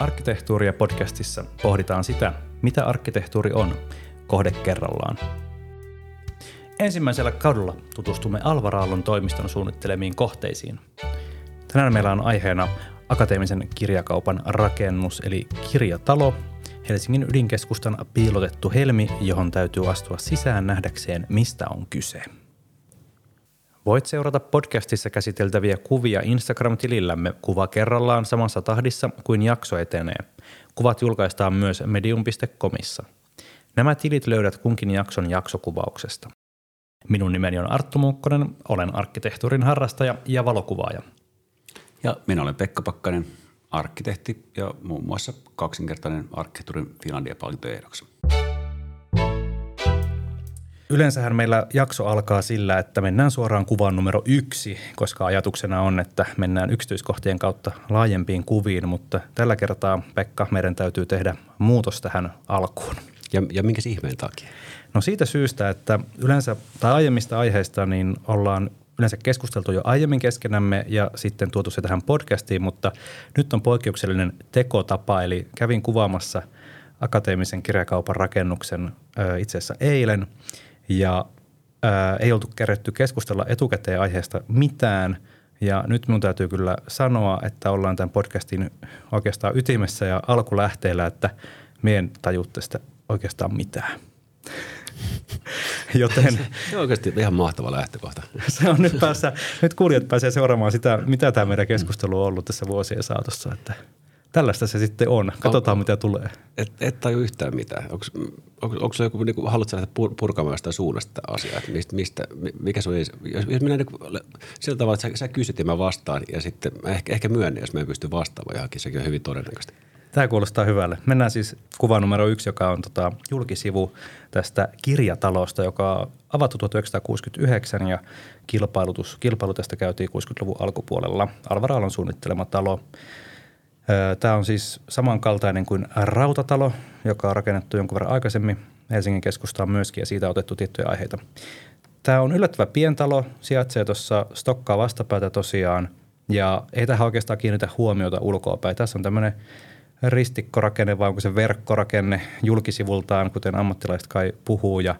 Arkkitehtuuria podcastissa pohditaan sitä, mitä arkkitehtuuri on, kohde kerrallaan. Ensimmäisellä kaudella tutustumme Alvaraallon toimiston suunnittelemiin kohteisiin. Tänään meillä on aiheena akateemisen kirjakaupan rakennus eli kirjatalo, Helsingin ydinkeskustan piilotettu helmi, johon täytyy astua sisään nähdäkseen, mistä on kyse. Voit seurata podcastissa käsiteltäviä kuvia Instagram-tilillämme kuva kerrallaan samassa tahdissa kuin jakso etenee. Kuvat julkaistaan myös medium.comissa. Nämä tilit löydät kunkin jakson jaksokuvauksesta. Minun nimeni on Arttu Muukkonen, olen arkkitehtuurin harrastaja ja valokuvaaja. Ja minä olen Pekka Pakkanen, arkkitehti ja muun muassa kaksinkertainen arkkitehtuurin Finlandia-palkintoehdoksi. Yleensähän meillä jakso alkaa sillä, että mennään suoraan kuvaan numero yksi, koska ajatuksena on, että mennään yksityiskohtien kautta laajempiin kuviin, mutta tällä kertaa, Pekka, meidän täytyy tehdä muutos tähän alkuun. Ja, ja minkä ihmeen takia? No siitä syystä, että yleensä tai aiemmista aiheista niin ollaan yleensä keskusteltu jo aiemmin keskenämme ja sitten tuotu se tähän podcastiin, mutta nyt on poikkeuksellinen tekotapa, eli kävin kuvaamassa akateemisen kirjakaupan rakennuksen itse asiassa eilen – ja ää, ei oltu kerätty keskustella etukäteen aiheesta mitään. Ja nyt minun täytyy kyllä sanoa, että ollaan tämän podcastin oikeastaan ytimessä ja alkulähteellä, että mien tajutte sitä oikeastaan mitään. Joten, se on oikeasti ihan mahtava lähtökohta. Se on nyt päässä, nyt kuulijat pääsee seuraamaan sitä, mitä tämä meidän keskustelu on ollut tässä vuosien saatossa, että – tällaista se sitten on. Katsotaan, on, mitä tulee. Et, et taju yhtään mitään. Onko, onko, onko se joku, niin kuin, haluatko lähteä purkamaan sitä suunnasta asiaa, että mistä, mistä, mikä se on, jos, jos minä niin kuin, sillä tavalla, että sä, sä kysyt ja mä vastaan ja sitten mä ehkä, ehkä myönnän, jos mä en pysty vastaamaan johonkin, sekin on hyvin todennäköistä. Tämä kuulostaa hyvälle. Mennään siis kuva numero yksi, joka on tota, julkisivu tästä kirjatalosta, joka on avattu 1969 ja kilpailutus, kilpailu tästä käytiin 60-luvun alkupuolella. Alvar Aallon suunnittelema talo. Tämä on siis samankaltainen kuin Rautatalo, joka on rakennettu jonkun verran aikaisemmin Helsingin keskustaan myöskin ja siitä on otettu tiettyjä aiheita. Tämä on yllättävä pientalo, sijaitsee tuossa Stokkaa vastapäätä tosiaan ja ei tähän oikeastaan kiinnitä huomiota ulkoapäin. Tässä on tämmöinen ristikkorakenne vai onko se verkkorakenne julkisivultaan, kuten ammattilaiset kai puhuu ja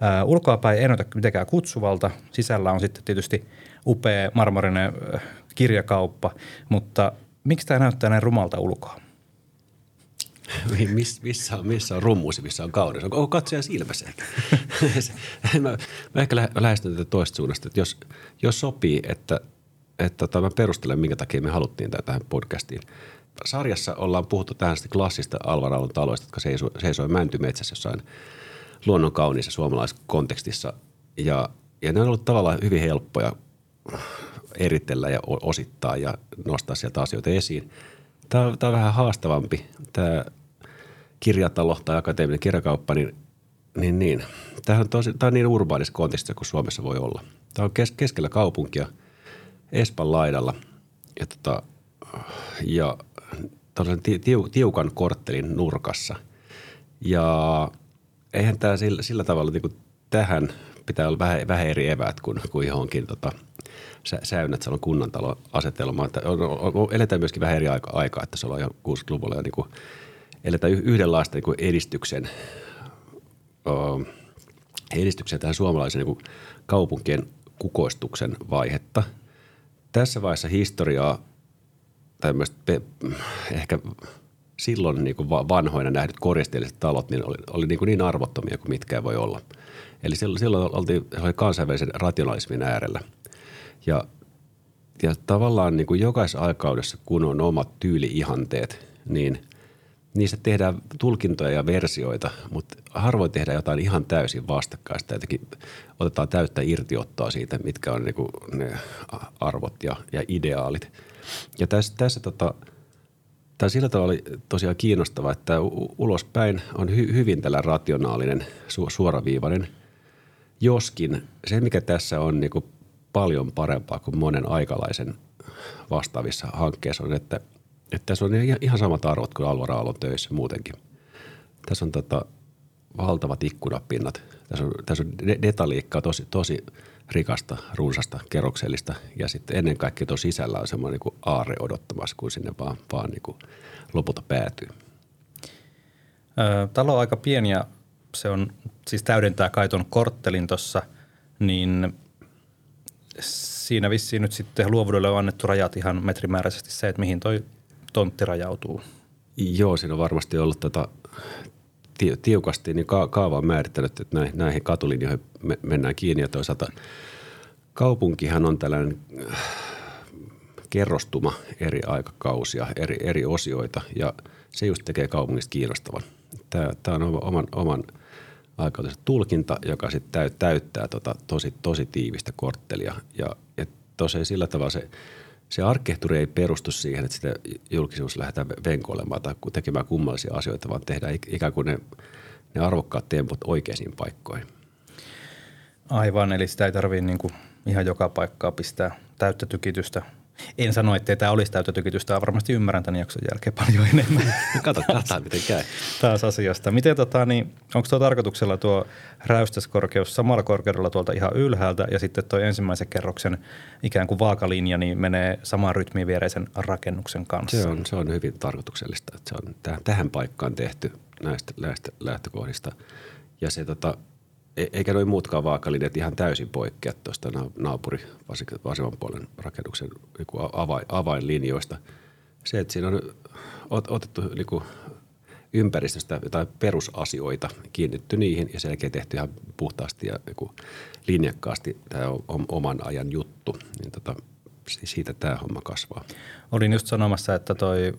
ää, ulkoapäin ei mitenkään kutsuvalta. Sisällä on sitten tietysti upea marmorinen kirjakauppa, mutta Miksi tämä näyttää näin rumalta ulkoa? Miss, missä, on, missä on rummuus missä on kauneus? Onko katsoja silmässä mä, mä ehkä lähestyn tätä toista suunnasta, että jos, jos sopii, että, että tota, mä perustelen, minkä takia me haluttiin tätä tähän podcastiin. Sarjassa ollaan puhuttu tähän klassista Alvar taloista, jotka seisoi, seisoi mäntymetsässä jossain luonnon kauniissa suomalaisessa kontekstissa. Ja, ja ne on ollut tavallaan hyvin helppoja eritellä ja osittaa ja nostaa sieltä asioita esiin. Tämä on, tämä on vähän haastavampi. Tämä kirjatalo tai akateeminen kirjakauppa, niin, niin, niin. Tämä on, tosi, tämä on niin urbaanissa kontekstissa kuin Suomessa voi olla. Tämä on kes, keskellä kaupunkia Espan laidalla ja, tota, ja tiu, tiukan korttelin nurkassa. Ja eihän tämä sillä, sillä tavalla niin kuin tähän pitää olla vähän, vähän eri eväät kuin, kuin johonkin tota, säynnät on kunnantalon asetelma. Että on, on, on, eletään myöskin vähän eri aika, aikaa, että se on jo 60-luvulla ja niin kuin, eletään yhdenlaista niin kuin edistyksen, o, edistyksen tähän suomalaisen niin kaupunkien kukoistuksen vaihetta. Tässä vaiheessa historiaa tämmöistä ehkä silloin niin kuin vanhoina nähdyt koristeelliset talot niin oli, oli niin, kuin niin arvottomia kuin mitkään voi olla. Eli silloin, silloin oltiin kansainvälisen rationalismin äärellä – ja, ja tavallaan niin kuin jokaisessa aikaudessa, kun on omat tyyliihanteet, niin niistä tehdään tulkintoja ja versioita, mutta harvoin tehdään jotain ihan täysin vastakkaista. Jotenkin otetaan täyttä irtiottoa siitä, mitkä on niin kuin ne arvot ja, ja ideaalit. Ja tässä, tässä tota, Tämä sillä tavalla oli tosiaan kiinnostava, että ulospäin on hy, hyvin tällä rationaalinen, su, suoraviivainen. Joskin se, mikä tässä on niin paljon parempaa kuin monen aikalaisen vastaavissa hankkeissa on, että, että tässä on ihan samat arvot kuin Alvar Aallon töissä muutenkin. Tässä on tota valtavat ikkunapinnat. Tässä on, tässä on detaliikkaa tosi, tosi rikasta, runsasta, kerroksellista ja sitten ennen kaikkea tuossa sisällä on semmoinen niin aare odottamassa, kun sinne vaan, vaan niin kuin lopulta päätyy. talo on aika pieni ja se on, siis täydentää Kaiton korttelin tuossa, niin siinä vissiin nyt sitten luovuudelle on annettu rajat ihan metrimääräisesti se, että mihin toi tontti rajautuu. Joo, siinä on varmasti ollut tota, tiukasti niin ka- kaava on määrittänyt, että näihin, näihin katulinjoihin me, mennään kiinni ja toisaalta kaupunkihan on tällainen äh, kerrostuma eri aikakausia, eri, eri osioita ja se just tekee kaupungista kiinnostavan. Tämä, tämä on oman, oman aikakautisen tulkinta, joka sitten täyttää tota tosi, tosi tiivistä korttelia ja, ja tosiaan sillä tavalla se – se arkkitehtuuri ei perustu siihen, että sitä julkisuus lähdetään venkoilemaan tai tekemään kummallisia asioita, vaan tehdään ikään kuin ne, ne arvokkaat temput oikeisiin paikkoihin. Aivan, eli sitä ei tarvitse niin ihan joka paikkaa pistää täyttä tykitystä en sano, että tämä olisi täyttä tykitystä, varmasti ymmärrän tämän jakson jälkeen paljon enemmän. Kato, katsotaan miten käy. Taas asiasta. Miten tota, niin, onko tuo tarkoituksella tuo räystäskorkeus samalla korkeudella tuolta ihan ylhäältä ja sitten tuo ensimmäisen kerroksen ikään kuin vaakalinja niin menee samaan rytmiin viereisen rakennuksen kanssa? Se on, se on hyvin tarkoituksellista, että se on tähän paikkaan tehty näistä, näistä lähtökohdista. Ja se tota, E- eikä noin muutkaan vaakalinjat ihan täysin poikkea tuosta naapuri vasemman puolen rakennuksen avain, avainlinjoista. Se, että siinä on otettu niin ympäristöstä jotain perusasioita, kiinnitty niihin ja sen jälkeen tehty ihan puhtaasti ja niin linjakkaasti tämä on oman ajan juttu, niin tota, siitä tämä homma kasvaa. Olin just sanomassa, että toi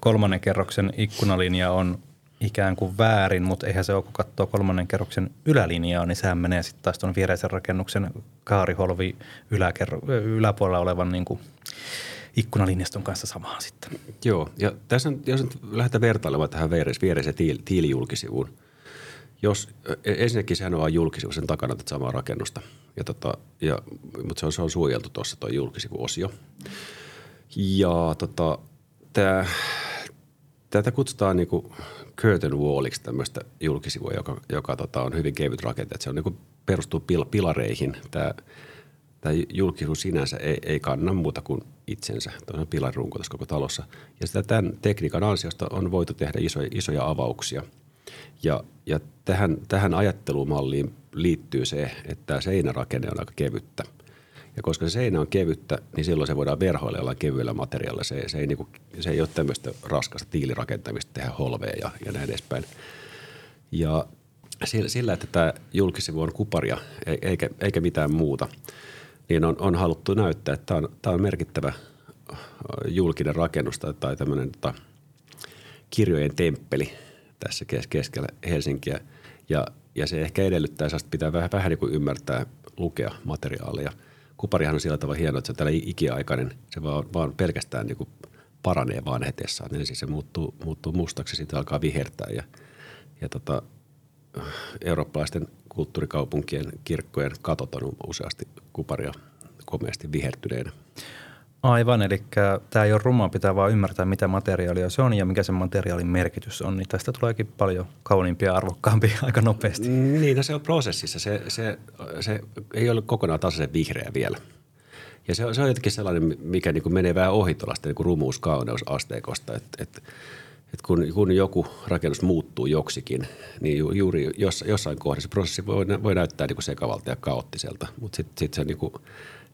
kolmannen kerroksen ikkunalinja on ikään kuin väärin, mutta eihän se ole, kun katsoo kolmannen kerroksen ylälinjaa, niin sehän menee sitten taas tuon viereisen rakennuksen kaariholvi yläkerro, yläpuolella olevan niin kuin ikkunalinjaston kanssa samaan sitten. Joo, ja tässä jos nyt lähdetään vertailemaan tähän vieressä tiil, tiilijulkisivuun. Jos, e, ensinnäkin sehän on julkisivu sen takana tätä samaa rakennusta, ja tota, ja, mutta se on, se on suojeltu tuossa tuo julkisivuosio. Ja tota, tämä Tätä kutsutaan niin kuin curtain walliksi tämmöistä julkisivua, joka, joka tota, on hyvin kevyt rakente. Se on niin kuin perustuu pil, pilareihin. Tämä, tämä julkisivu sinänsä ei, ei kanna muuta kuin itsensä. Tämä on pilarirunko tässä koko talossa. Ja sitä tämän tekniikan ansiosta on voitu tehdä isoja, isoja avauksia. Ja, ja tähän, tähän ajattelumalliin liittyy se, että tämä seinärakenne on aika kevyttä – ja koska se seinä on kevyttä, niin silloin se voidaan verhoilla jollain kevyellä materiaalilla. Se, se, ei, niin kuin, se ei ole tämmöistä raskasta tiilirakentamista, tehdä holveja ja, ja näin edespäin. Ja sillä, että tämä julkisivu on kuparia e, eikä, eikä mitään muuta, niin on, on haluttu näyttää, että tämä on, tämä on merkittävä julkinen rakennus tai tämmöinen tota, kirjojen temppeli tässä keskellä Helsinkiä. Ja, ja se ehkä edellyttää, että pitää vähän, vähän niin kuin ymmärtää lukea materiaalia – kuparihan on sillä tavalla hieno, että se on tällä ikiaikainen. Se vaan, vaan pelkästään niin kuin paranee vanhetessaan. Ensin se muuttuu, muuttuu mustaksi, sitten alkaa vihertää ja, ja tota, eurooppalaisten kulttuurikaupunkien kirkkojen katot on useasti kuparia komeasti vihertyneenä. Aivan, eli tämä ei ole rumaa, pitää vaan ymmärtää, mitä materiaalia se on ja mikä sen materiaalin merkitys on, niin tästä tuleekin paljon kauniimpia ja arvokkaampia aika nopeasti. Niin, no se on prosessissa. Se, se, se ei ole kokonaan tasaisen vihreä vielä. Ja se on, se on jotenkin sellainen, mikä niin kuin menee vähän ohi tuollaista niin rumuuskauneus-asteikosta, että, että että kun, kun joku rakennus muuttuu joksikin, niin ju, juuri jos, jossain kohdassa prosessi voi, voi näyttää niin kuin sekavalta ja kaoottiselta, mutta sitten sit se niin kuin –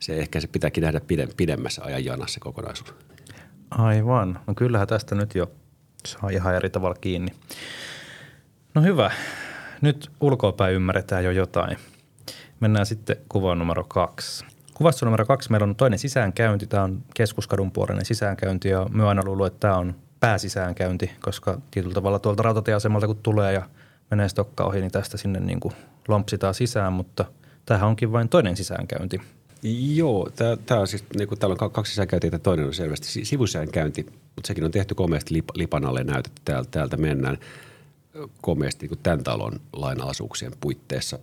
se ehkä se pitääkin nähdä pidemmässä ajan janassa kokonaisuus. Aivan. No kyllähän tästä nyt jo saa ihan eri tavalla kiinni. No hyvä. Nyt ulkoapäin ymmärretään jo jotain. Mennään sitten kuvaan numero kaksi. Kuvassa numero kaksi meillä on toinen sisäänkäynti. Tämä on keskuskadun puolinen sisäänkäynti ja me aina luullut, että tämä on pääsisäänkäynti, koska tietyllä tavalla tuolta rautatieasemalta kun tulee ja menee stokka ohi, niin tästä sinne niin kuin lompsitaan sisään, mutta tämähän onkin vain toinen sisäänkäynti. Joo, tämä on siis, niin kuin täällä on kaksi sisäänkäyntiä, että toinen on selvästi sivusäänkäynti, mutta sekin on tehty komeasti lip, lipan alle näytetty. Täältä, täältä mennään komeasti niin tämän talon lainalaisuuksien puitteissa.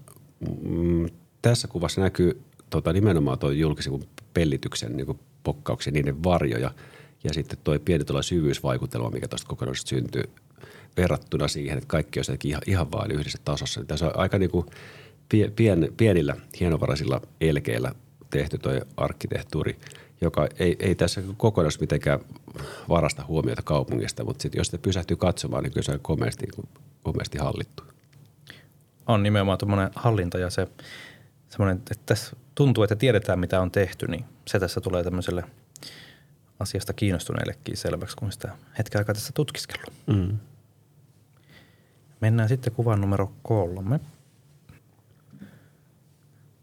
Mm, tässä kuvassa näkyy tota, nimenomaan tuo julkisivun pellityksen niin pokkauksia, niiden varjoja ja sitten tuo pieni syvyysvaikutelma, mikä tuosta kokonaisuudesta syntyy. verrattuna siihen, että kaikki olisi ihan, ihan vain yhdessä tasossa. Niin tässä on aika niin kuin pien, pienillä hienovaraisilla elkeillä tehty tuo arkkitehtuuri, joka ei, ei tässä kokonaisuus mitenkään varasta huomiota kaupungista, mutta sit jos sitä pysähtyy katsomaan, niin kyllä se on komeasti, komeasti hallittu. On nimenomaan tuommoinen hallinta ja se semmoinen, että tässä tuntuu, että tiedetään mitä on tehty, niin se tässä tulee tämmöiselle asiasta kiinnostuneillekin selväksi, kun sitä hetken aikaa tässä tutkiskellut. Mm. Mennään sitten kuvaan numero kolme.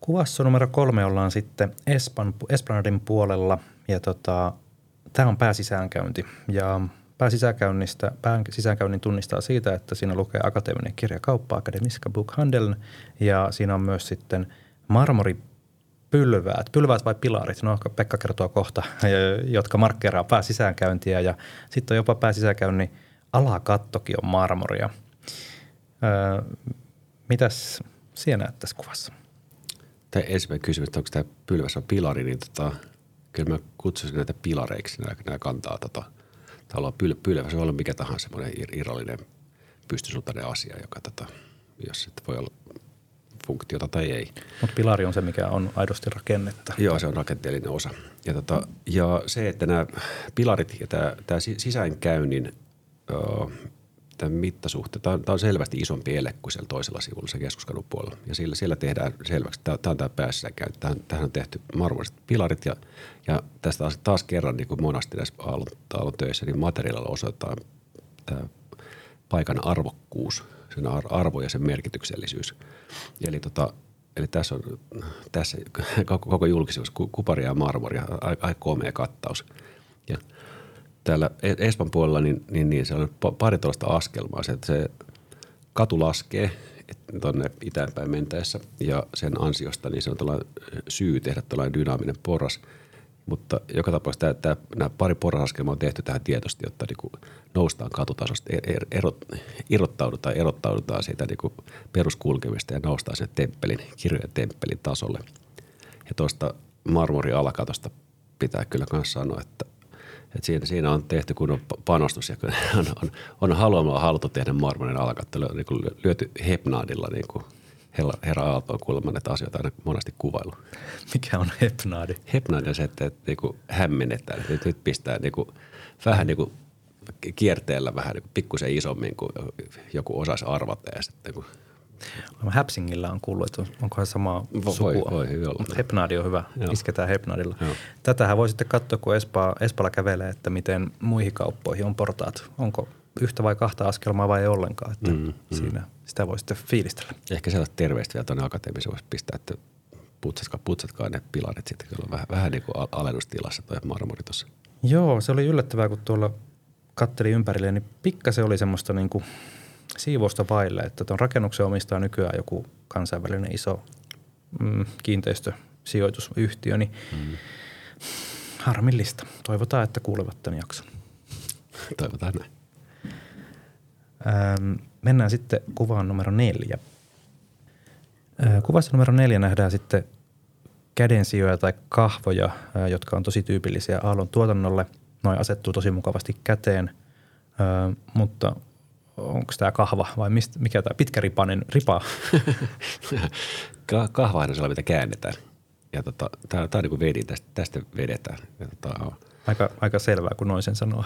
Kuvassa numero kolme ollaan sitten Espan, Esplanadin puolella ja tota, tämä on pääsisäänkäynti. Ja pääsisäänkäynnistä, pääsisäänkäynnin tunnistaa siitä, että siinä lukee akateeminen kirjakauppa Akademiska Bokhandeln ja siinä on myös sitten marmoripylväät, pylväät vai pilarit, no Pekka kertoo kohta, jotka markkeraa pääsisäänkäyntiä. Ja sitten on jopa pääsisäänkäynnin alakattokin on marmoria. Öö, mitäs siellä näet tässä kuvassa? Tämä ensimmäinen kysymys, että onko tämä pylväs on pilari, niin tota, kyllä mä kutsuisin näitä pilareiksi, nämä, nämä kantaa tota, taloa. Pyl, pylväs voi olla mikä tahansa semmoinen irrallinen pystysultainen asia, joka tota, jos sitten voi olla funktiota tai ei. Mutta pilari on se, mikä on aidosti rakennetta. Joo, se on rakenteellinen osa. Ja, tota, ja se, että nämä pilarit ja tämä, tämä sisäänkäynnin tämän mittasuhteen. Tämä on, tämä on selvästi isompi ele kuin siellä toisella sivulla, se keskuskadun puolella. Ja siellä, siellä tehdään selväksi, tämä, tämä on tämä päässä käy. Tähän, tähän on tehty marmoriset pilarit ja, ja tästä taas, kerran niin kuin monasti näissä aallon, töissä, niin materiaalilla osoitetaan tämä paikan arvokkuus, sen arvo ja sen merkityksellisyys. Eli, tota, eli tässä on tässä koko, koko julkisuus, kuparia ja marmoria, aika komea kattaus. Ja – täällä e- Espan puolella, niin, niin, niin se on pari tuollaista askelmaa. Se, että se katu laskee tuonne itäänpäin mentäessä ja sen ansiosta niin se on tällainen syy tehdä tällainen dynaaminen porras. Mutta joka tapauksessa tämä, tämä, nämä pari porrasaskelmaa on tehty tähän tietoisesti, jotta niin kuin noustaan katutasosta, er, er, erot, irrottaudutaan, erottaudutaan siitä niin kuin peruskulkemista ja noustaan sen temppelin, kirjojen temppelin tasolle. Ja tuosta marmori alakatosta pitää kyllä myös sanoa, että et siinä, siinä, on tehty kunnon panostus ja on, on, on haluamalla haluttu tehdä marmorin alakatto, niin kuin lyöty hepnaadilla niin kuin herra, herra Aalto on kuulemma näitä asioita aina monesti kuvailu. Mikä on hepnaadi? Hepnaadi on se, että, että niin kuin hämmennetään. Nyt, nyt pistää niin kuin, vähän niin kuin kierteellä vähän niin kuin pikkusen isommin kuin joku osaisi arvata ja sitten kun Häpsingillä on kuullut, että onkohan samaa voi, sukua. Voi, voi olla. Hepnaadi on hyvä, Joo. isketään hepnaadilla. Joo. Tätähän voi sitten katsoa, kun Espa, Espalla kävelee, että miten muihin kauppoihin on portaat. Onko yhtä vai kahta askelmaa vai ei ollenkaan. Että mm, mm. Siinä sitä voi sitten fiilistellä. Ehkä sellaista terveistä vielä tuonne voisi pistää, että putsatkaa, putsatkaa ne pilarit sitten. Kyllä on vähän, vähän niin kuin alennustilassa tuo marmori tuossa. Joo, se oli yllättävää, kun tuolla katteli ympärille, niin pikkasen oli semmoista niin kuin – siivousta vaille, että tuon rakennuksen omistaa nykyään joku kansainvälinen iso mm, kiinteistösijoitusyhtiö, niin mm. harmillista. Toivotaan, että kuulevat tämän jakson. Toivotaan näin. Ähm, mennään sitten kuvaan numero neljä. Äh, kuvassa numero neljä nähdään sitten kädensijoja tai kahvoja, äh, jotka on tosi tyypillisiä aallon tuotannolle. Noin asettuu tosi mukavasti käteen, äh, mutta onko tämä kahva vai mistä, mikä tämä pitkäripainen ripa? kahva on sellainen, mitä käännetään. Ja tota, tämä, on niin kuin vedin, tästä, tästä vedetään. Ja tota, aika, aika selvää, kun noin sen sanoo.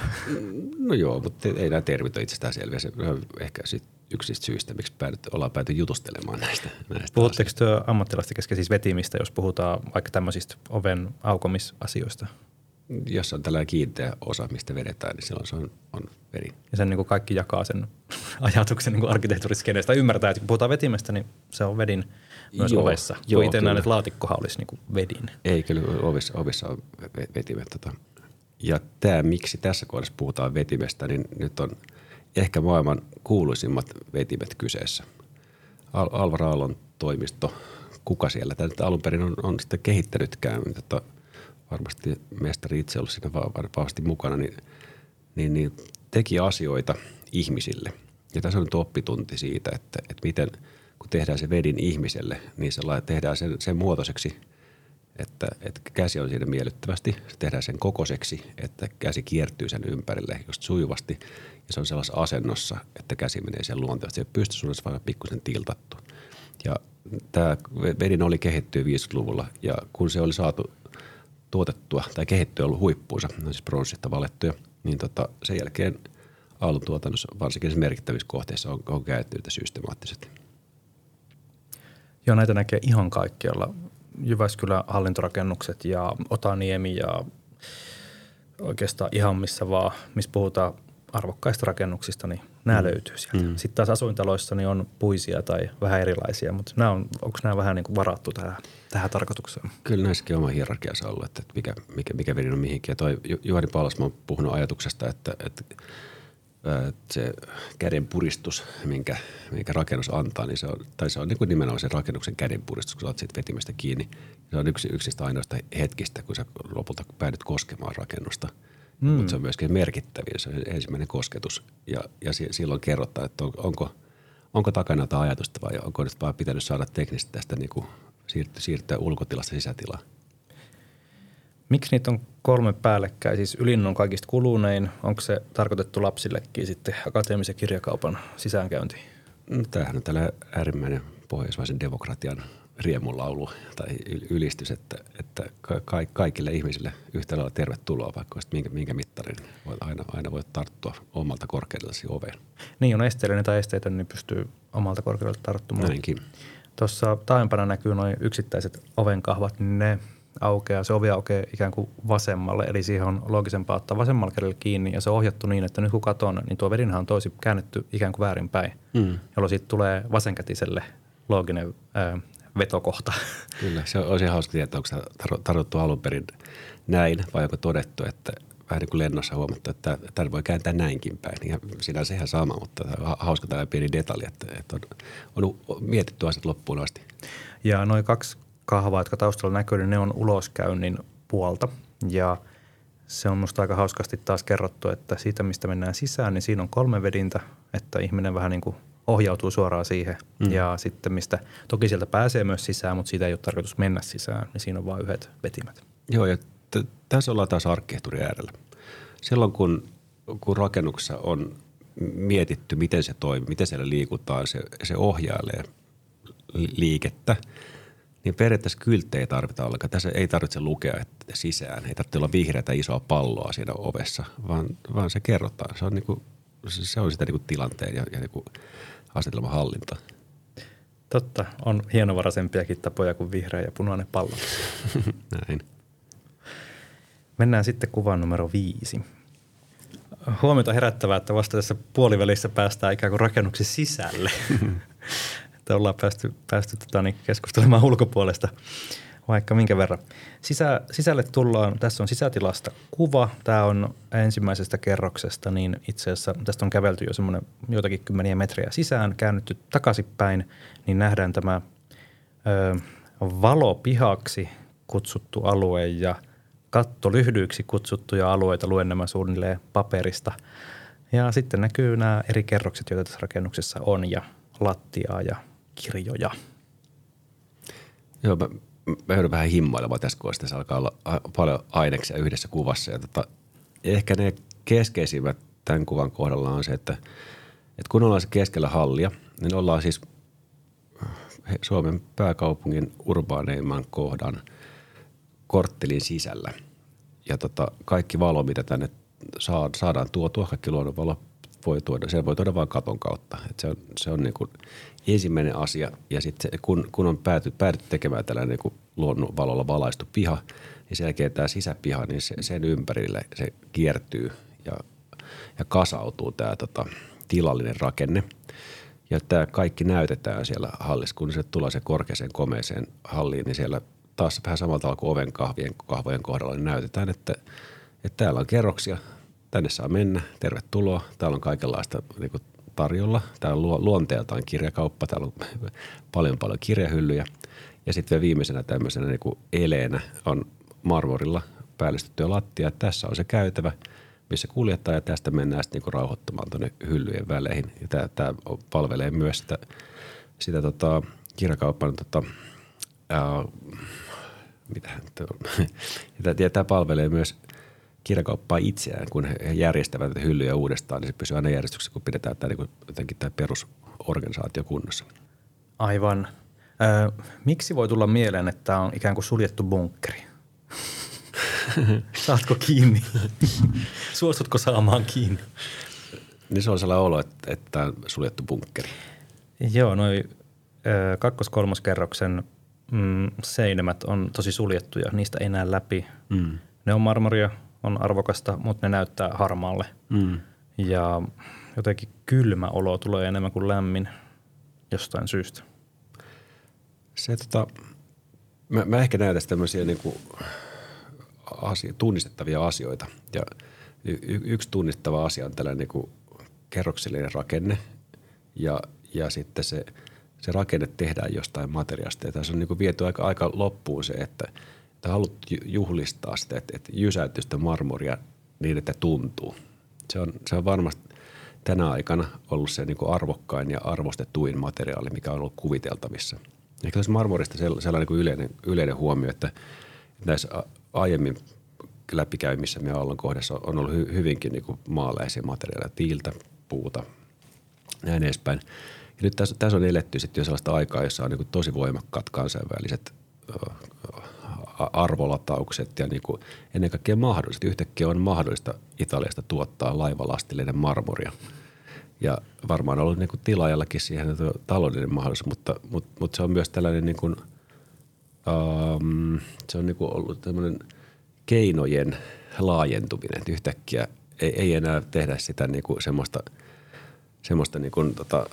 No joo, mutta ei nämä termit ole itsestään selviä. Se on ehkä sit yksi syistä, miksi päädyt, ollaan pääty jutustelemaan näistä. näistä Puhutteko te ammattilaisten kesken siis vetimistä, jos puhutaan vaikka tämmöisistä oven aukomisasioista? Jos on tällainen kiinteä osa, mistä vedetään, niin silloin se on, on veri. Ja sen niin kuin kaikki jakaa sen ajatuksen niin arkkitehtuuriskeneestä. Ymmärtää, että kun puhutaan vetimestä, niin se on vedin myös joo, ovessa. Joo, kun itse näen, että laatikkohan olisi niin kuin vedin. Ei, kyllä ovissa, ovissa on vetimet. Tota. Ja tämä, miksi tässä kohdassa puhutaan vetimestä, niin nyt on ehkä maailman kuuluisimmat vetimet kyseessä. Al- Alvar Aallon toimisto, kuka siellä tämä alun perin on, on sitten kehittänytkään, mutta – varmasti mestari itse ollut siinä vahvasti mukana, niin, niin, niin teki asioita ihmisille. Ja tässä on nyt oppitunti siitä, että, että miten kun tehdään se vedin ihmiselle, niin se tehdään sen, sen muotoiseksi, että, että käsi on siinä miellyttävästi. Se tehdään sen kokoiseksi, että käsi kiertyy sen ympärille just sujuvasti. Ja se on sellaisessa asennossa, että käsi menee sen luonteesti. Se pystysuunnassa vaan pikkusen tiltattu. Ja tämä vedin oli kehittyy 50-luvulla ja kun se oli saatu tuotettua tai kehittyä ollut huippuunsa, siis pronssista valettuja, niin tota, sen jälkeen aallon tuotannossa, varsinkin merkittävissä kohteissa, on, on käytetty systemaattisesti. Joo, näitä näkee ihan kaikkialla. Jyväskylän hallintorakennukset ja Otaniemi ja oikeastaan ihan missä vaan, missä puhutaan arvokkaista rakennuksista, niin nämä mm. löytyy sieltä. Mm. Sitten taas asuintaloissa niin on puisia tai vähän erilaisia, mutta nämä on, onko nämä vähän niin kuin varattu tähän, tähän tarkoitukseen? Kyllä näissäkin oma hierarkiansa ollut, että mikä, mikä, mikä vedin on mihinkin. Ja toi Juhani Palasma on puhunut ajatuksesta, että, että se käden puristus, minkä, minkä rakennus antaa, niin se on, tai se on niin kuin nimenomaan se rakennuksen käden puristus, kun olet siitä vetimestä kiinni. Se on yksi yksistä ainoasta hetkistä, kun sä lopulta päädyt koskemaan rakennusta. Mm. Mutta se on myöskin merkittävin, se ensimmäinen kosketus. Ja, ja silloin kerrotaan, että on, onko, onko takana jotain ajatusta vai onko nyt vaan pitänyt saada teknisesti tästä niin kuin siirtyä, siirtyä ulkotilasta sisätilaan. Miksi niitä on kolme päällekkäin? Siis ylin on kaikista kulunein. Onko se tarkoitettu lapsillekin sitten akateemisen kirjakaupan sisäänkäynti? No, tämähän on tällä äärimmäinen pohjoismaisen demokratian riemulaulu tai ylistys, että, että ka- kaikille ihmisille yhtä lailla tervetuloa, vaikka minkä, minkä mittarin voit aina, aina voit tarttua omalta korkeudellasi oveen. Niin, on esteellinen tai esteetön, niin pystyy omalta korkeudelta tarttumaan. Näinkin. Tuossa taaempana näkyy noin yksittäiset ovenkahvat, niin ne aukeaa, se ovi aukeaa ikään kuin vasemmalle, eli siihen on loogisempaa ottaa vasemmalla kädellä kiinni ja se on ohjattu niin, että nyt kun katon, niin tuo vedinhän on toisi käännetty ikään kuin väärinpäin, mm. jolloin siitä tulee vasenkätiselle looginen ää, vetokohta. Kyllä, se on, ihan hauska tietää, onko se tarjottu alun perin näin vai onko todettu, että vähän niin kuin lennossa huomattu, että tämän voi kääntää näinkin päin. Ja sinänsä ihan sama, mutta hauska tällainen pieni detalji, että, että on, on mietitty asiat loppuun asti. Ja noin kaksi kahvaa, jotka taustalla näkyy, niin ne on uloskäynnin puolta. Ja se on musta aika hauskasti taas kerrottu, että siitä mistä mennään sisään, niin siinä on kolme vedintä, että ihminen vähän niin kuin ohjautuu suoraan siihen. Mm. Ja sitten mistä, toki sieltä pääsee myös sisään, mutta siitä ei ole tarkoitus mennä sisään, niin siinä on vain yhdet vetimät. Joo, ja t- tässä ollaan taas arkkitehtuurin äärellä. Silloin kun, kun rakennuksessa on mietitty, miten se toimii, miten siellä liikutaan, se, se ohjailee liikettä – niin periaatteessa kylttejä ei tarvita ollenkaan. Tässä ei tarvitse lukea että sisään, ei tarvitse olla vihreätä isoa palloa siinä ovessa, vaan, vaan se kerrotaan. Se on, niin kuin, se on sitä niin kuin tilanteen ja, ja niin kuin asetelman hallinta. Totta, on hienovaraisempiakin tapoja kuin vihreä ja punainen pallo. Näin. Mennään sitten kuvaan numero viisi. Huomiota herättävää, että vasta tässä puolivälissä päästään ikään kuin rakennuksen sisälle. että ollaan päästy, päästy tota, niin keskustelemaan ulkopuolesta vaikka minkä verran. Sisä, sisälle tullaan, tässä on sisätilasta kuva, tämä on ensimmäisestä kerroksesta, niin itse asiassa tästä on kävelty jo semmoinen joitakin kymmeniä metriä sisään, käännytty takaisinpäin, niin nähdään tämä ö, valopihaksi kutsuttu alue ja kattolyhdyiksi kutsuttuja alueita luen nämä suunnilleen paperista. Ja sitten näkyy nämä eri kerrokset, joita tässä rakennuksessa on ja lattiaa ja kirjoja. Joo, mä, mä joudun vähän himmoilemaan tässä, kun tässä alkaa olla paljon aineksia yhdessä kuvassa. Ja tota, ehkä ne keskeisimmät tämän kuvan kohdalla on se, että, että kun ollaan se keskellä hallia, niin ollaan siis Suomen pääkaupungin urbaaneimman kohdan korttelin sisällä. Ja tota, kaikki valo, mitä tänne saadaan tuotua, kaikki luonnonvalo voi tuoda, se voi tuoda vain katon kautta. Et se on, se on niin kuin ensimmäinen asia. Ja sitten kun, kun on pääty, päädytty tekemään tällainen niin luonnonvalolla valaistu piha, niin sen jälkeen tämä sisäpiha, niin se, sen ympärille se kiertyy ja, ja kasautuu tämä tota, tilallinen rakenne. Ja tämä kaikki näytetään siellä hallissa, kun se tulee se korkeaseen komeeseen halliin, niin siellä taas vähän samalla tavalla kuin oven kahvien, kahvojen kohdalla, niin näytetään, että, että täällä on kerroksia, tänne saa mennä, tervetuloa. Täällä on kaikenlaista niin kuin tarjolla. Täällä on luonteeltaan kirjakauppa, täällä on paljon paljon kirjahyllyjä. Ja sitten viimeisenä tämmöisenä niin kuin eleenä on marmorilla päällystettyä lattia. Tässä on se käytävä, missä kuljettaa ja tästä mennään sitten niin rauhoittamaan tuonne hyllyjen väleihin. Ja tämä, palvelee myös sitä, sitä tota, kirjakaupan tota, ää, mitä ja tämä palvelee myös kirjakauppaa itseään, kun he järjestävät hyllyjä uudestaan, niin se pysyy aina järjestyksessä, kun pidetään tämä, niin jotenkin tämä perusorganisaatio kunnossa. Aivan. Ö, miksi voi tulla mieleen, että tämä on ikään kuin suljettu bunkkeri? Saatko kiinni? Suostutko saamaan kiinni? Niin se on sellainen olo, että, että suljettu bunkkeri. Joo, noin kakkos-kolmoskerroksen mm, seinämät on tosi suljettuja, niistä ei näe läpi. Mm. Ne on marmoria, on arvokasta, mutta ne näyttää harmaalle. Mm. Ja jotenkin kylmä olo tulee enemmän kuin lämmin jostain syystä. Se tota, mä, mä ehkä näen tästä tämmöisiä niinku asia, tunnistettavia asioita. Ja y, yksi tunnistettava asia on tällainen niinku kerroksellinen rakenne ja, ja sitten se, se rakenne tehdään jostain materiaasta. Ja tässä on niinku viety aika, aika loppuun se, että, että haluat juhlistaa sitä, että, että jysäytyy sitä marmoria niin, että tuntuu. Se on, se on varmasti tänä aikana ollut se niin arvokkain ja arvostetuin materiaali, mikä on ollut kuviteltavissa. Ehkä tässä marmorista sellainen kuin yleinen, yleinen huomio, että näissä aiemmin läpikäymissä meidän aallon kohdassa on ollut hy, hyvinkin niin maalaisia materiaaleja, tiiltä, puuta, näin edespäin. Ja nyt tässä, tässä on eletty sitten jo sellaista aikaa, jossa on niin tosi voimakkaat kansainväliset arvolataukset ja niin kuin ennen kaikkea mahdollista. Yhtäkkiä on mahdollista Italiasta tuottaa laivalastillinen marmoria. Ja varmaan on ollut niin kuin tilaajallakin siihen taloudellinen mahdollisuus, mutta, mutta, mutta se on myös tällainen niin kuin, um, se on niin kuin ollut tämmöinen keinojen laajentuminen. Että yhtäkkiä ei, ei enää tehdä sitä niin kuin semmoista, semmoista niin kuin, tota,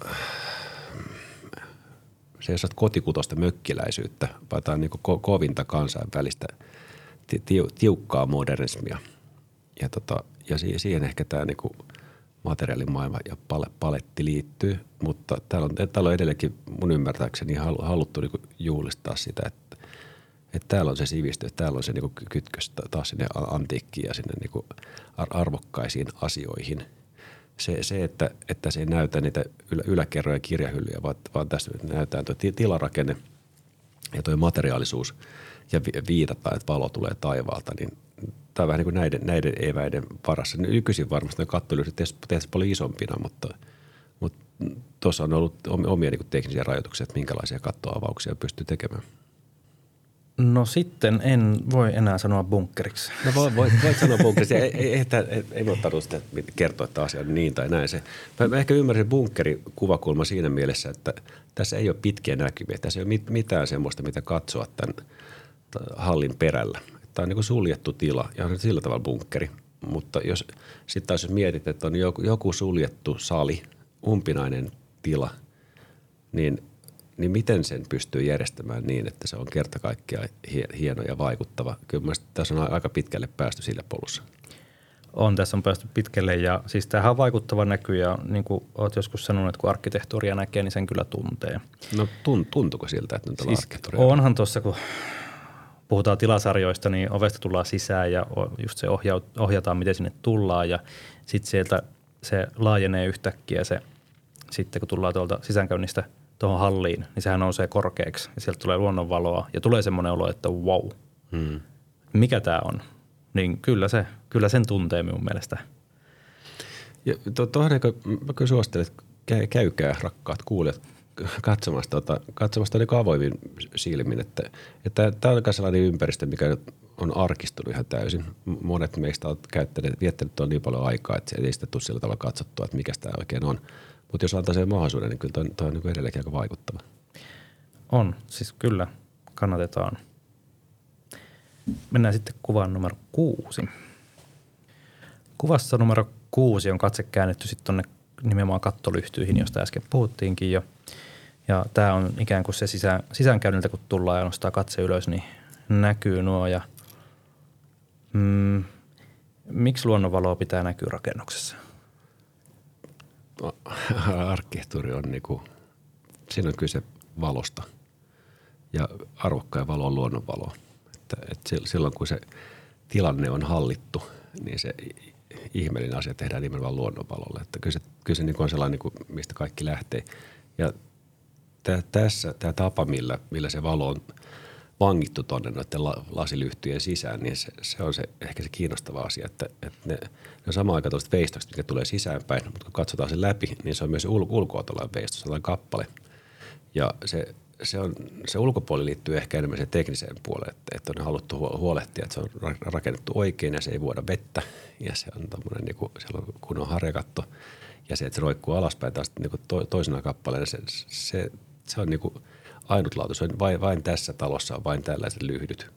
se ei kotikutosta mökkiläisyyttä, vaan tämä on niin ko- kovinta kansainvälistä tiukkaa modernismia. Ja, tota, ja siihen ehkä tämä niin materiaalimaailma ja paletti liittyy, mutta täällä on, täällä on edelleenkin mun ymmärtääkseni haluttu niin juhlistaa sitä, että, että täällä on se sivistys, täällä on se niin kytkös taas sinne antiikkiin ja sinne niin arvokkaisiin asioihin – se, se että, että se ei näytä niitä ylä, yläkerroja kirjahyllyjä, vaan, vaan tässä näytetään tuo tilarakenne ja tuo materiaalisuus ja viitataan, että valo tulee taivaalta, niin tämä on vähän niin kuin näiden, näiden eväiden varassa. Nykyisin varmasti ne kattolyset tehtäisiin paljon isompina, mutta, mutta tuossa on ollut omia niin teknisiä rajoituksia, että minkälaisia kattoavauksia pystyy tekemään. No sitten en voi enää sanoa bunkkeriksi. No voi, voit, voit sanoa bunkkeriksi. ei, ei, ei, ei, ei voi tarvitse kertoa, että asia on niin tai näin. Se, mä ehkä ymmärsin bunkkeri-kuvakulma siinä mielessä, että tässä ei ole pitkiä näkymiä. Tässä ei ole mitään semmoista, mitä katsoa tämän hallin perällä. Tämä on niin suljettu tila ja on sillä tavalla bunkkeri. Mutta jos sitten taas jos mietit, että on joku, joku suljettu sali, umpinainen tila, niin – niin miten sen pystyy järjestämään niin, että se on kerta kaikkiaan hieno ja vaikuttava? Kyllä tässä on aika pitkälle päästy sillä polussa. On, tässä on päästy pitkälle ja siis tämähän on vaikuttava näky ja niin kuin olet joskus sanonut, että kun arkkitehtuuria näkee, niin sen kyllä tuntee. No tuntuuko siltä, että nyt on siis? Onhan tuossa, kun puhutaan tilasarjoista, niin ovesta tullaan sisään ja just se ohjataan, miten sinne tullaan ja sitten sieltä se laajenee yhtäkkiä se, sitten kun tullaan tuolta sisäänkäynnistä – tuohon halliin, niin sehän nousee korkeaksi ja sieltä tulee luonnonvaloa ja tulee semmoinen olo, että wow, hmm. mikä tämä on. Niin kyllä, se, kyllä sen tuntee minun mielestä. Ja to, mä kyllä suosittelen, että käykää rakkaat kuulijat katsomassa, tota, katsomassa niin avoimin silmin, että, että tämä on sellainen ympäristö, mikä on arkistunut ihan täysin. Monet meistä ovat käyttäneet, viettäneet tuon niin paljon aikaa, että ei sitä tule sillä tavalla katsottua, että mikä tämä oikein on. Mutta jos antaa sen mahdollisuuden, niin kyllä toi, toi on niin edelleenkin aika vaikuttava. On, siis kyllä kannatetaan. Mennään sitten kuvaan numero kuusi. Kuvassa numero kuusi on katse käännetty sitten tuonne nimenomaan kattolyhtyihin, josta äsken puhuttiinkin jo. Ja tämä on ikään kuin se sisään, sisäänkäynniltä, kun tullaan ja nostaa katse ylös, niin näkyy nuo. Ja, mm, miksi luonnonvaloa pitää näkyä rakennuksessa? Arkkitehtuuri on niinku, siinä on kyse valosta ja arvokkaan valo on luonnonvalo. Että, että silloin kun se tilanne on hallittu, niin se ihmeellinen asia tehdään nimenomaan luonnonvalolle. Että kyllä se, kyllä se niin on sellainen, niin kuin, mistä kaikki lähtee. Ja tä, tässä tämä tapa, millä, millä se valo on vangittu tuonne noiden la, lasilyhtyjen sisään, niin se, se, on se, ehkä se kiinnostava asia, että, että ne, ne on samaan aikaan tuollaiset veistokset, mitkä tulee sisäänpäin, mutta kun katsotaan sen läpi, niin se on myös ul, ulkoa tuollainen veistos, sellainen kappale. Ja se, se, on, se ulkopuoli liittyy ehkä enemmän siihen tekniseen puoleen, että, että on haluttu huolehtia, että se on rakennettu oikein ja se ei vuoda vettä ja se on tämmöinen, niin kuin, on kunnon harjakatto ja se, että se roikkuu alaspäin taas niin kuin to, toisena kappaleena, se, se, se on niin kuin ainutlaatu. Se on vain, vain tässä talossa on vain tällaiset lyhdyt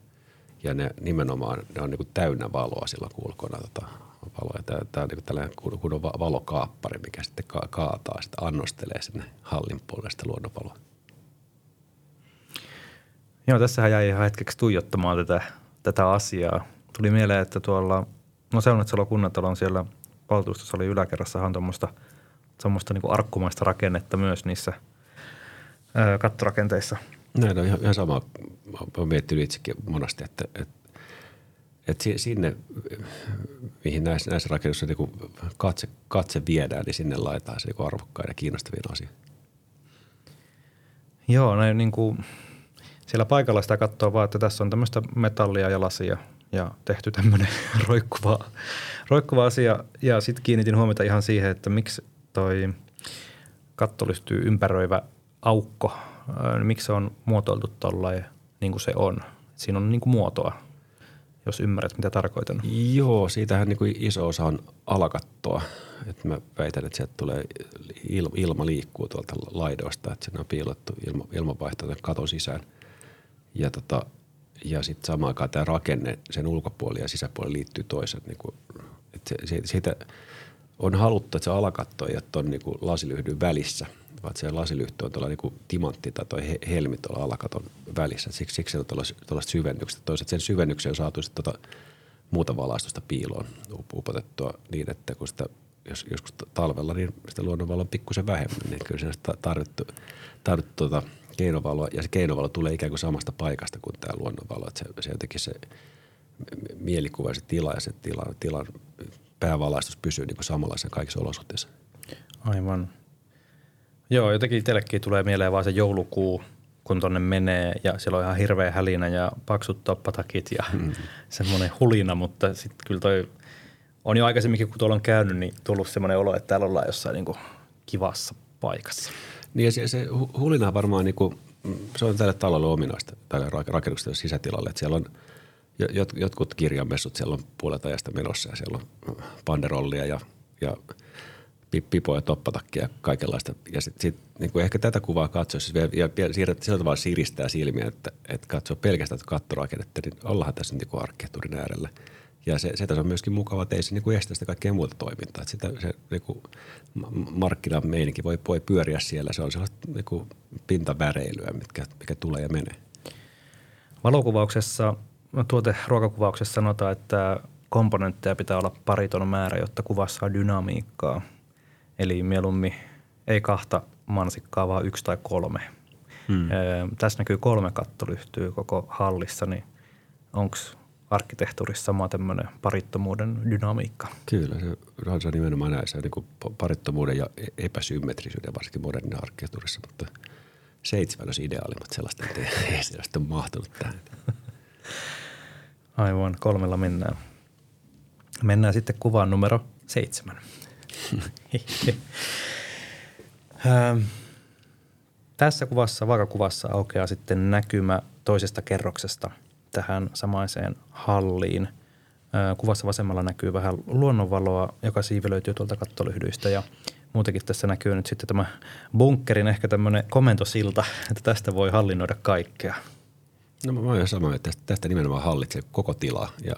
ja ne nimenomaan ne on niin täynnä valoa silloin, kun ulkona tota, valoa. Tämä, tämä on niin tällainen kunnon valokaappari, mikä sitten ka- kaataa, sitten annostelee sinne hallin puolelle sitä luonnonvaloa. Joo, tässähän jäi ihan hetkeksi tuijottamaan tätä, tätä asiaa. Tuli mieleen, että tuolla, no Seunetsalo kunnantalon siellä valtuustossa oli yläkerrassahan tuommoista semmoista niin arkkumaista rakennetta myös niissä kattorakenteissa. Näin on ihan, ihan sama. Olen miettinyt itsekin monasti, että, että, että sinne, mihin näissä, näissä rakennuksissa niin katse, katse viedään, niin sinne laitetaan se niin arvokkain ja kiinnostavin asia. Joo, näin niin kuin, siellä paikalla sitä katsoo vaan, että tässä on tämmöistä metallia ja lasia ja tehty tämmöinen roikkuva, roikkuva asia. Ja sitten kiinnitin huomiota ihan siihen, että miksi toi katto lystyy ympäröivä aukko, niin miksi se on muotoiltu tollain niin kuin se on. Siinä on niin kuin muotoa, jos ymmärrät, mitä tarkoitan. Joo, siitähän niin kuin iso osa on alakattoa. Et mä väitän, että sieltä tulee ilma, ilma liikkuu tuolta laidoista, että sinne on piilottu ilma, ilmanvaihto katon sisään – ja, tota, ja sitten samaan aikaan tämä rakenne, sen ulkopuoli ja sisäpuoli liittyy toiseen. Niin että se, siitä on haluttu, että se alakatto ei ole tuon niin lasilyhdyn välissä, vaan se lasilyhty on tuolla niin timantti tai toi helmi tuolla alakaton välissä. Siksi, siksi on tuollaiset syvennykset. Toiset sen syvennyksen on saatu sitten tota muuta valaistusta piiloon upotettua niin, että kun sitä jos, joskus talvella, niin sitä luonnonvaloa on pikkusen vähemmän, niin kyllä siinä tarvittu, tarvittu tuota – keinovalo, ja se keinovalo tulee ikään kuin samasta paikasta kuin tämä luonnonvalo. Että se, se jotenkin se mielikuva se tila ja se tila, tilan päävalaistus pysyy niin kuin samanlaisen kaikissa olosuhteissa. Aivan. Joo, jotenkin itsellekin tulee mieleen vaan se joulukuu, kun tonne menee ja siellä on ihan hirveä hälinä ja paksut toppatakit ja mm. semmoinen hulina, mutta sitten kyllä toi on jo aikaisemminkin, kun tuolla on käynyt, niin tullut semmoinen olo, että täällä ollaan jossain niin kuin kivassa paikassa. Niin ja se, se hulina varmaan niin kuin, se on tälle talolle ominaista, tälle rakennusten sisätilalle, että siellä on jot, jotkut kirjanmessut siellä on puolet ajasta menossa ja siellä on panderollia ja, ja pipoja, toppatakkia kaikenlaista. Ja sitten sit, niin kuin ehkä tätä kuvaa katsoessa ja, ja, ja sillä tavalla siristää silmiä, että, että katsoo pelkästään kattorakennetta, niin ollaan tässä niin arkkitehtuurin äärellä – ja se, se on myöskin mukava, että ei se niin kuin estä sitä kaikkea muuta toimintaa. Että sitä, se niin kuin markkinameininki voi, voi pyöriä siellä. Se on sellaista niin kuin pintaväreilyä, mitkä, mikä tulee ja menee. Valokuvauksessa, tuoteruokakuvauksessa sanotaan, että komponentteja pitää olla pariton määrä, jotta kuvassa on dynamiikkaa. Eli mieluummin ei kahta mansikkaa, vaan yksi tai kolme. Hmm. tässä näkyy kolme kattolyhtyä koko hallissa, niin onko arkkitehtuurissa sama tämmöinen parittomuuden dynamiikka. Kyllä, se on se nimenomaan näissä niin parittomuuden ja e- epäsymmetrisyyden varsinkin modernin arkkitehtuurissa, mutta seitsemän olisi ideaali, mutta sellaista ei, ei sellaista mahtunut tähän. Aivan, kolmella mennään. Mennään sitten kuvaan numero seitsemän. Tässä kuvassa, vaakakuvassa aukeaa sitten näkymä toisesta kerroksesta – tähän samaiseen halliin. Kuvassa vasemmalla näkyy vähän luonnonvaloa, joka siivelöityy tuolta kattolyhdyistä ja muutenkin tässä näkyy nyt sitten tämä bunkkerin ehkä tämmöinen komentosilta, että tästä voi hallinnoida kaikkea. No mä olen samaa, että tästä, nimenomaan hallitsee koko tila ja,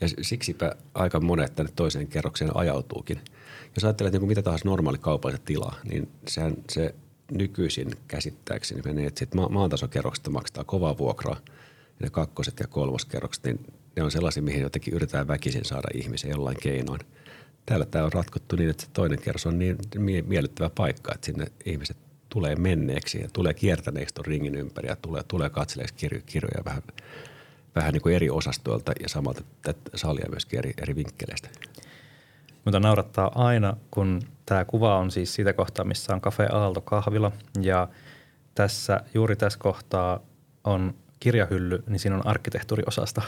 ja siksipä aika monet tänne toiseen kerrokseen ajautuukin. Jos ajattelet niin kuin mitä tahansa normaali kaupallista tilaa, niin sehän se nykyisin käsittääkseni menee, että sitten ma- maantasokerroksesta maksaa kovaa vuokraa – ne kakkoset ja kolmoskerrokset, niin ne on sellaisia, mihin jotenkin yritetään väkisin saada ihmisiä jollain keinoin. Täällä tämä on ratkottu niin, että se toinen kerros on niin miellyttävä paikka, että sinne ihmiset tulee menneeksi ja tulee kiertäneeksi tuon ringin ympäri ja tulee, tulee katseleeksi kirjo, kirjoja vähän, vähän niin kuin eri osastoilta ja samalta salia myöskin eri, eri vinkkeleistä. Mutta naurattaa aina, kun tämä kuva on siis siitä kohtaa, missä on Cafe Aalto kahvila ja tässä, juuri tässä kohtaa on kirjahylly, niin siinä on arkkitehtuuriosasto.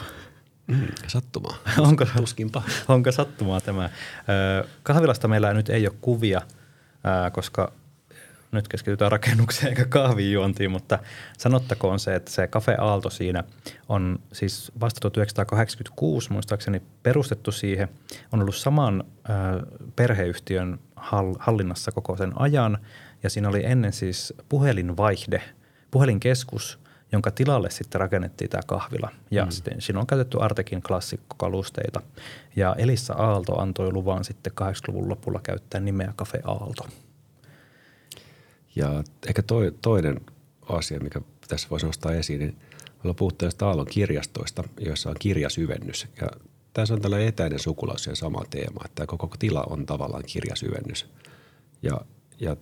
Mm, sattumaa. onko, Tuskinpa. onko sattumaa tämä? Kahvilasta meillä nyt ei ole kuvia, koska nyt keskitytään rakennukseen eikä kahvin juontiin, mutta sanottakoon se, että se Cafe Aalto siinä on siis vasta 1986 muistaakseni perustettu siihen. On ollut saman perheyhtiön hallinnassa koko sen ajan ja siinä oli ennen siis puhelinvaihde, puhelinkeskus, jonka tilalle sitten rakennettiin tämä kahvila. Ja mm. sitten siinä on käytetty Artekin klassikkokalusteita. Ja Elissa Aalto antoi luvan sitten 80-luvun lopulla käyttää nimeä Cafe Aalto. Ja ehkä toi, toinen asia, mikä tässä voisi nostaa esiin, niin ollaan puhuttu tästä Aallon kirjastoista, joissa on kirjasyvennys. Ja tässä on tällainen etäinen sukulaus ja sama teema, että koko tila on tavallaan kirjasyvennys. Ja, ja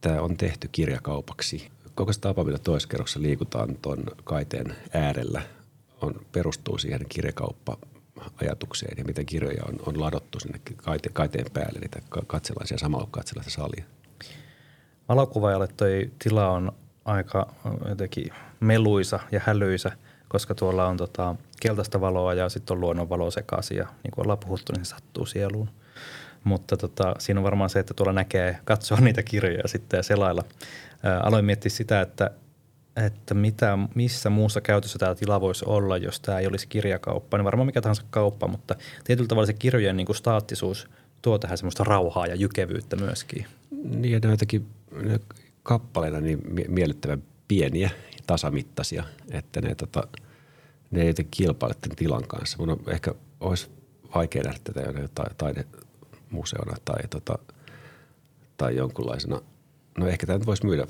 tämä on tehty kirjakaupaksi. Koko se tapa, millä toiskerroksessa liikutaan tuon kaiteen äärellä, on, perustuu siihen kirjakauppa ajatukseen ja miten kirjoja on, on ladottu sinne kaiteen, kaiteen päälle. Niitä katsellaan siellä samalla, kun katsellaan sitä salia. Valokuvaajalle toi tila on aika jotenkin meluisa ja hälyisä, koska tuolla on tota, keltaista valoa ja sitten on luonnonvalo sekaisin ja niin kuin ollaan puhuttu, niin se sattuu sieluun. Mutta tota, siinä on varmaan se, että tuolla näkee, katsoa niitä kirjoja sitten ja selailla. Ää, aloin miettiä sitä, että, että mitä, missä muussa käytössä tämä tila voisi olla, jos tämä ei olisi kirjakauppa. Niin varmaan mikä tahansa kauppa, mutta tietyllä tavalla se kirjojen niin kuin staattisuus tuo tähän semmoista rauhaa ja jykevyyttä myöskin. Niin ja jotenkin kappaleina niin miellyttävän pieniä ja tasamittaisia, että ne, tota, ne ei kilpaile tämän tilan kanssa. Mun on ehkä olisi vaikea nähdä tätä jotain taidemuseona tai, tota, tai jonkunlaisena. No ehkä tämä nyt voisi myydä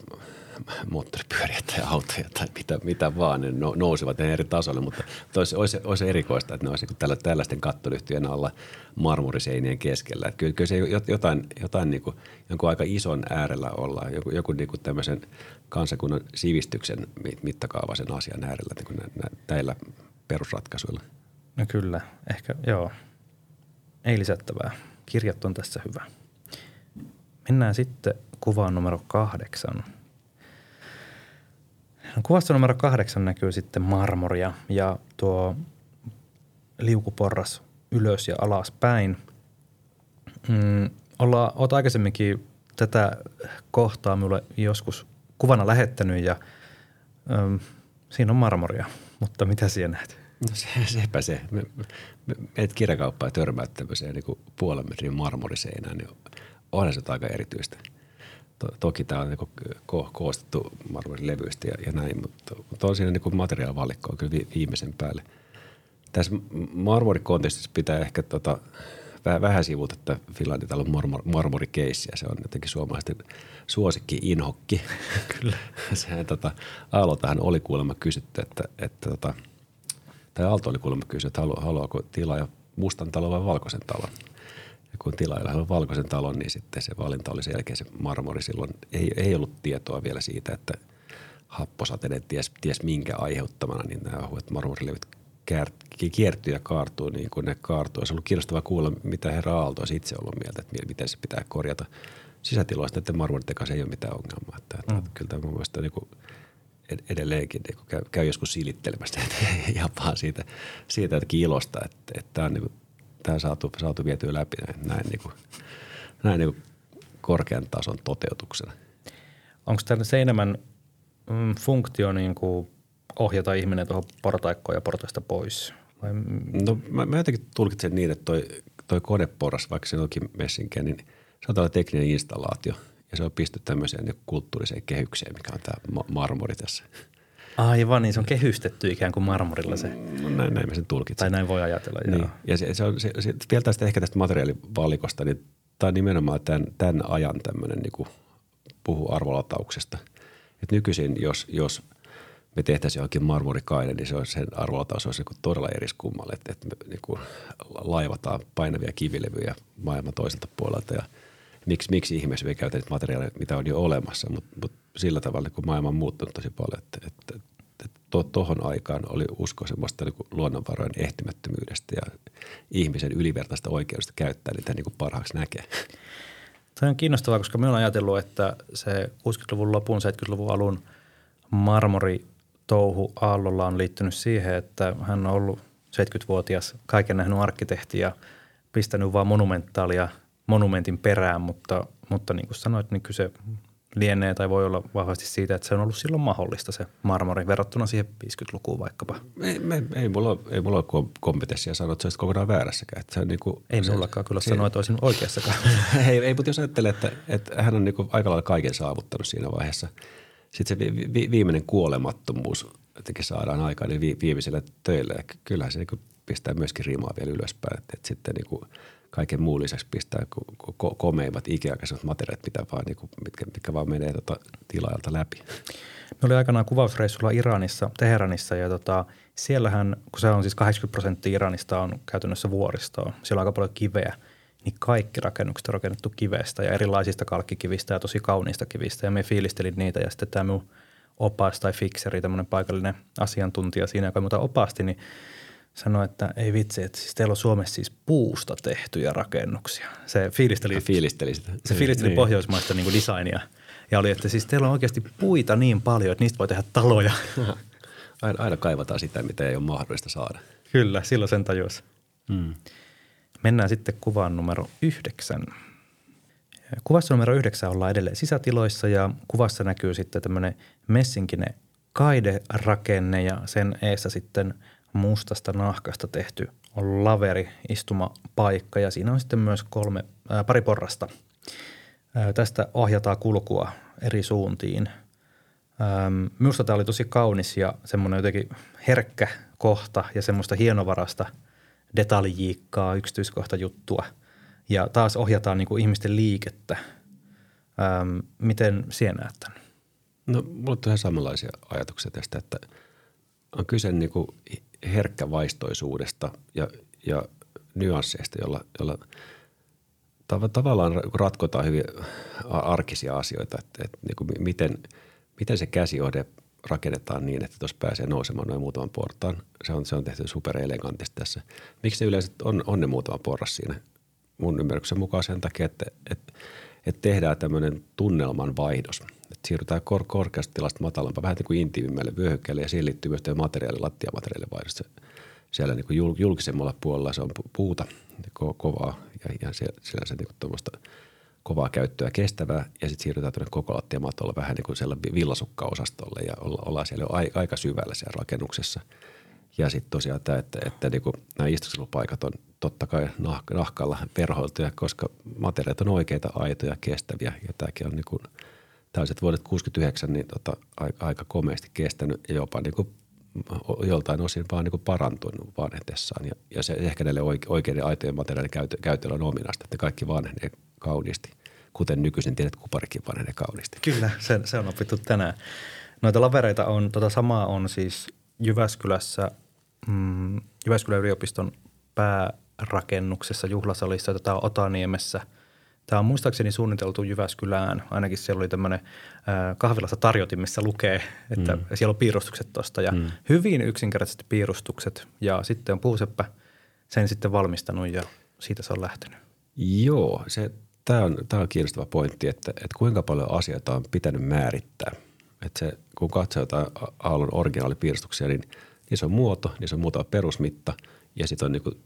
moottoripyöriä tai autoja tai mitä, mitä vaan, ne nousevat ne eri tasolle, mutta olisi, olisi, olisi erikoista, että ne olisi niin tällä, tällaisten kattolyhtyjen alla marmoriseinien keskellä. Että kyllä, kyllä se jotain, jotain niin kuin, jonkun aika ison äärellä ollaan, joku, joku niin kuin tämmöisen kansakunnan sivistyksen mittakaavaisen asian äärellä niin kuin nä, nä, näillä perusratkaisuilla. No kyllä, ehkä joo. Ei lisättävää. Kirjat on tässä hyvä. Mennään sitten kuvaan numero kahdeksan – Kuvassa numero kahdeksan näkyy sitten marmoria ja tuo liukuporras ylös ja alas päin. Mm, olla, olet aikaisemminkin tätä kohtaa minulle joskus kuvana lähettänyt ja mm, siinä on marmoria, mutta mitä siellä näet? No se, sepä se. Me, me, meet kirjakauppaan ja törmäät tämmöiseen niin puolen metrin marmoriseinään, niin onhan se aika erityistä – To, toki tämä on niin ko, koostettu marmorilevyistä ja, ja näin, mutta, mutta on siinä niin materiaalivalikko on kyllä vi, viimeisen päälle. Tässä marmorikontekstissa pitää ehkä tota, vähän, vähän sivuta tätä Finlandin talon marmor, marmorikeissiä. Se on jotenkin suomalaisten suosikki inhokki. Kyllä. Sehän tota, Aaloltahan oli kuulemma kysytty, että, että tota, tai Aalto oli kuulemma kysytty, että halu, haluaako tilaa mustan talon vai valkoisen talon kun tilailla on valkoisen talon, niin sitten se valinta oli sen jälkeen se marmori. Silloin ei, ei ollut tietoa vielä siitä, että happosateinen ties, ties minkä aiheuttamana, niin nämä ohuet marmorilevyt kiertyy ja kaartuu niin kuin ne kaartuu. Se on ollut kiinnostavaa kuulla, mitä herra Aalto olisi itse ollut mieltä, että miten se pitää korjata. Sisätiloista että marmoritten kanssa ei ole mitään ongelmaa. Että, mm. että kyllä tämä mun mielestä niin kuin edelleenkin niin kuin käy, käy joskus silittelemästä ja siitä, siitä jotenkin ilosta, että, että tämä on niin kuin tämä saatu, saatu vietyä läpi näin, niin kuin, näin niin kuin korkean tason toteutuksena. Onko tämä se enemmän mm, funktio niin kuin ohjata ihminen tuohon portaikkoon ja portaista pois? Vai? No mä, mä jotenkin tulkitsen niin, että toi, toi koneporras, vaikka se onkin messinkä, niin se on tällainen tekninen installaatio ja se on pistetty tämmöiseen niin kulttuuriseen kehykseen, mikä on tämä marmori tässä – Aivan, niin se on kehystetty ikään kuin marmorilla se. No, näin, näin mä sen tulkitsen. Tai näin voi ajatella, niin. joo. Ja se, se on, se, se, vielä tästä ehkä tästä materiaalivalikosta, niin tämä on nimenomaan tämän, tämän ajan tämmöinen niin puhu arvolatauksesta. Et nykyisin, jos, jos me tehtäisiin johonkin marmorikainen, niin se olisi, sen arvolataus olisi niin todella eriskummalle, että, että me niin kuin laivataan painavia kivilevyjä maailman toiselta puolelta ja miksi, miksi ihmeessä me käytetään materiaaleja, mitä on jo olemassa, mutta, mutta sillä tavalla, kun maailma on muuttunut tosi paljon, että, että, että tuohon aikaan oli usko semmoista niin luonnonvarojen ehtymättömyydestä ja ihmisen ylivertaista oikeudesta käyttää niitä niin kuin parhaaksi näkee. Tämä on kiinnostavaa, koska me ollaan ajatellut, että se 60-luvun lopun, 70-luvun alun marmori touhu Aallolla on liittynyt siihen, että hän on ollut 70-vuotias kaiken nähnyt arkkitehti ja pistänyt vaan monumentaalia monumentin perään, mutta, mutta niin kuin sanoit, niin kyse lienee tai voi olla vahvasti siitä, että se on ollut silloin mahdollista se marmori verrattuna siihen 50-lukuun vaikkapa. Ei, me, ei, mulla, ei mulla ole kompetenssia sanoa, että se olisi kokonaan väärässäkään. Että se on niin kuin, ei se, mullakaan kyllä sanoa, että olisin oikeassakaan. ei, ei, mutta jos ajattelee, että, että hän on niin kuin aika lailla kaiken saavuttanut siinä vaiheessa. Sitten se vi, vi, viimeinen kuolemattomuus jotenkin saadaan aikaan niin vi, viimeiselle töille. Ja kyllähän se niin kuin pistää myöskin rimaa vielä ylöspäin. Että, että sitten niin kuin – kaiken muun lisäksi pistää ko- komeimmat ikiaikaiset materiaalit, mitä vaan, niin kuin, mitkä, mitkä vaan menee tota tilaajalta läpi. Me oli aikanaan kuvausreissulla Iranissa, Teheranissa ja tota, siellähän, kun se on siis 80 prosenttia Iranista on käytännössä vuoristoa, siellä on aika paljon kiveä, niin kaikki rakennukset on rakennettu kivestä ja erilaisista kalkkikivistä ja tosi kauniista kivistä ja me fiilistelin niitä ja sitten tämä minun opas tai fikseri, tämmöinen paikallinen asiantuntija siinä, joka muuta opasti, niin sanoi, että ei vitsi, että siis teillä on Suomessa siis puusta tehtyjä rakennuksia. Se fiilisteli, ja fiilisteli sitä. Se fiilisteli niin. pohjoismaista niin kuin designia ja oli, että siis teillä on oikeasti puita niin paljon, että niistä voi tehdä taloja. Aina, aina kaivataan sitä, mitä ei ole mahdollista saada. Kyllä, silloin sen tajus. Hmm. Mennään sitten kuvaan numero yhdeksän. Kuvassa numero yhdeksän ollaan edelleen sisätiloissa ja kuvassa näkyy sitten tämmöinen messinkinen kaiderakenne ja sen eessä sitten – mustasta nahkasta tehty on laveri istumapaikka ja siinä on sitten myös kolme, ää, pari porrasta. Ää, tästä ohjataan kulkua eri suuntiin. Ähm, minusta tämä oli tosi kaunis ja semmoinen jotenkin herkkä kohta ja semmoista hienovarasta detaljiikkaa, yksityiskohta juttua. Ja taas ohjataan niin kuin ihmisten liikettä. Ähm, miten sinä näet tämän? No, mulla on ihan samanlaisia ajatuksia tästä, että on kyse niin kuin herkkävaistoisuudesta ja, ja nyansseista, jolla, jolla tav- tavallaan ratkotaan hyvin arkisia asioita, että, että niin kuin miten, miten se käsiohde rakennetaan niin, että tuossa pääsee nousemaan noin muutaman portaan. Se on, se on tehty superelegantisti tässä. Miksi se yleensä on, on ne muutama porras siinä? Mun ymmärryksen mukaan sen takia, että, että, että tehdään tämmöinen tunnelman vaihdos – että siirrytään kor- korkeasta tilasta matalampaan, vähän niin kuin intiimimmälle vyöhykkeelle ja siihen liittyy myös materiaali, lattiamateriaalivaihdosta. Siellä niin kuin julkisemmalla puolella se on puuta ko- kovaa ja, ja siellä, siellä se niin kovaa käyttöä kestävää ja sitten siirrytään tuonne koko lattiamatolla vähän niin kuin sellainen villasukkaosastolle ja olla, ollaan siellä jo aika syvällä siellä rakennuksessa. Ja sitten tosiaan tämä, että, että niin kuin nämä istuskelupaikat on totta kai nah, nahkalla verhoiltuja, koska materiaalit on oikeita, aitoja, kestäviä ja tämäkin on niin kuin – tällaiset vuodet 69 niin tota, aika komeasti kestänyt ja jopa niin kuin joltain osin vaan niin kuin parantunut vanhetessaan. Ja, ja se ehkä näille oikeiden aitojen materiaalien käytö, käytöllä on ominaista, että kaikki vanhenee kauniisti. Kuten nykyisin tiedät, kuparikin vanhenee kauniisti. Kyllä, se, se on opittu tänään. Noita lavereita on, tota samaa on siis Jyväskylässä, mm, Jyväskylän yliopiston päärakennuksessa juhlasalissa, tätä on Otaniemessä – Tämä on muistaakseni suunniteltu Jyväskylään. Ainakin siellä oli tämmöinen kahvilassa tarjotin, missä lukee, että mm. siellä on piirustukset tuosta. Ja mm. hyvin yksinkertaisesti piirustukset. Ja sitten on puuseppä sen sitten valmistanut ja siitä se on lähtenyt. Joo, se, tämä, on, tämä on kiinnostava pointti, että, että kuinka paljon asioita on pitänyt määrittää. Että se, kun katsoo jotain Aallon originaalipiirustuksia, niin niissä on muoto, niissä on muutama perusmitta ja sitten on niin kuin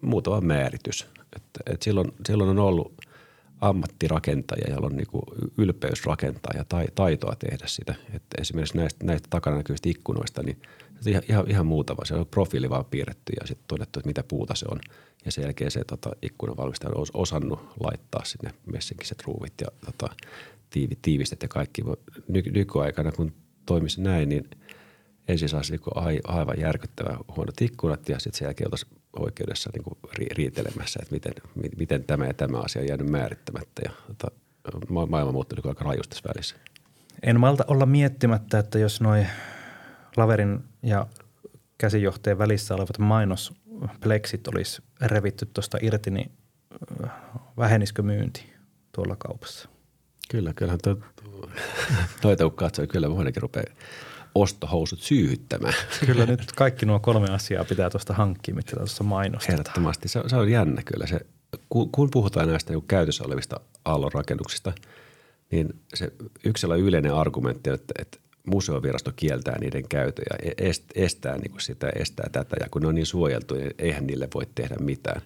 muutama määritys. Että, et silloin, silloin on ollut ammattirakentajia, jolla on niin ylpeys rakentaa ja taitoa tehdä sitä. Että esimerkiksi näistä, näistä takana näkyvistä ikkunoista, niin ihan, ihan, ihan muutama. Se on profiili vaan piirretty ja sitten todettu, että mitä puuta se on. Ja sen jälkeen se tota, ikkunanvalmistaja on osannut laittaa sinne messinkiset ruuvit ja tota, tiivi, tiivistet ja kaikki. Ny, nykyaikana, kun toimisi näin, niin ensin saisi niin aivan järkyttävän huonot ikkunat ja sitten sen jälkeen oltaisiin oikeudessa niin kuin riitelemässä, että miten, miten tämä ja tämä asia on jäänyt määrittämättä ja tota, maailma muuttuu aika rajusti tässä välissä. En malta olla miettimättä, että jos noin laverin ja käsijohteen välissä olevat mainospleksit olisi revitty tuosta irti, niin äh, vähenisikö myynti tuolla kaupassa? Kyllä, kyllähän tuo, noita kun katsoo, kyllä monenkin rupeaa ostohousut syyhyttämään. Kyllä nyt kaikki nuo kolme asiaa pitää tuosta hankkia, mitä tuossa mainostetaan. Ehdottomasti. Se, se on jännä kyllä. Se, kun, kun puhutaan näistä niin käytössä olevista aallonrakennuksista, niin se yksi yleinen argumentti on, että, että museovirasto kieltää niiden käytön ja e-, estää niin kuin sitä, estää tätä. Ja kun ne on niin suojeltu, niin eihän niille voi tehdä mitään.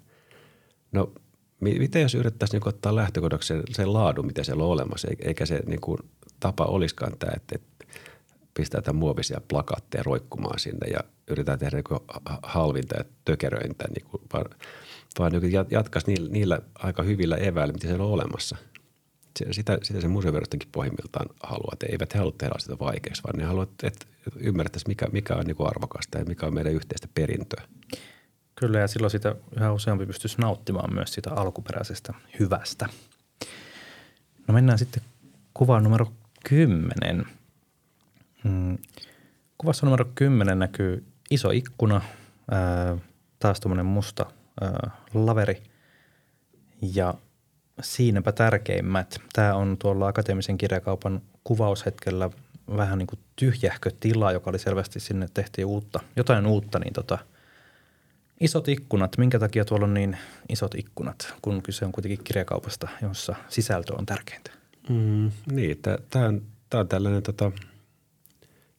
No miten jos yrittäisiin niin ottaa lähtökohdaksi sen, sen laadun, mitä siellä on olemassa, eikä se niin kuin, tapa olisikaan tämä, että, että pistetään muovisia plakaatteja roikkumaan sinne ja yritetään tehdä niin halvinta ja tökeröintä, niin kuin, vaan, vaan niin jatkaisi niillä, niillä aika hyvillä eväillä, mitä siellä on olemassa – sitä, sitä se museovirastokin pohjimmiltaan haluaa. Että eivät he halua tehdä sitä vaikeaksi, vaan ne haluavat, että ymmärrettäisiin, mikä, mikä on niin arvokasta ja mikä on meidän yhteistä perintöä. Kyllä, ja silloin sitä yhä useampi pystyisi nauttimaan myös sitä alkuperäisestä hyvästä. No mennään sitten kuvaan numero 10. Hmm. Kuvassa numero 10 näkyy iso ikkuna, ää, taas tuommoinen musta ää, laveri ja siinäpä tärkeimmät. Tämä on tuolla akateemisen kirjakaupan kuvaushetkellä vähän niin kuin tyhjähkö tila, joka oli selvästi sinne tehtiin uutta, jotain uutta, niin tota, isot ikkunat. Minkä takia tuolla on niin isot ikkunat, kun kyse on kuitenkin kirjakaupasta, jossa sisältö on tärkeintä? Mm, niin, tämä on, on tällainen tota,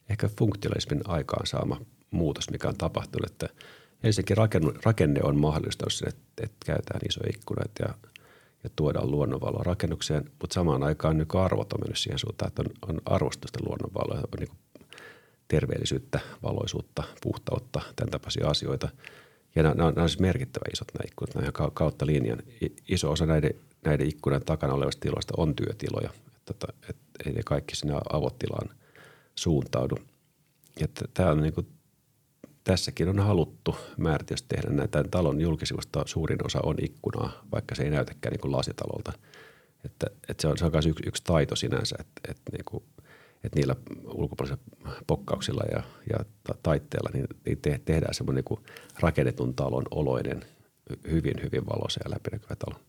ehkä funktionalismin aikaansaama muutos, mikä on tapahtunut, että ensinnäkin rakenne, rakenne on mahdollistanut sen, että, että käytetään isoja ikkunat ja – ja tuodaan luonnonvaloa rakennukseen, mutta samaan aikaan niin arvot on mennyt siihen suuntaan, että on, on arvostusta luonnonvaloa, on niin terveellisyyttä, valoisuutta, puhtautta, tämän tapaisia asioita. Ja nämä, nämä on, siis merkittävä isot nämä ikkunat, nämä kautta linjan. Iso osa näiden, näiden ikkunan takana olevista tiloista on työtiloja, että, että, että ei ne kaikki sinne avotilaan suuntaudu. Ja tämä on niin kuin tässäkin on haluttu määritystä tehdä näitä. Talon julkisivusta suurin osa on ikkunaa, vaikka se ei näytäkään niin kuin lasitalolta. Että, että se on, se on myös yksi, yksi taito sinänsä, että, että, niin kuin, että niillä ulkopuolisilla pokkauksilla ja, ja taitteella niin, niin te, tehdään semmoinen niin rakennetun talon oloinen, hyvin, hyvin valoisa ja läpinäkyvä talo.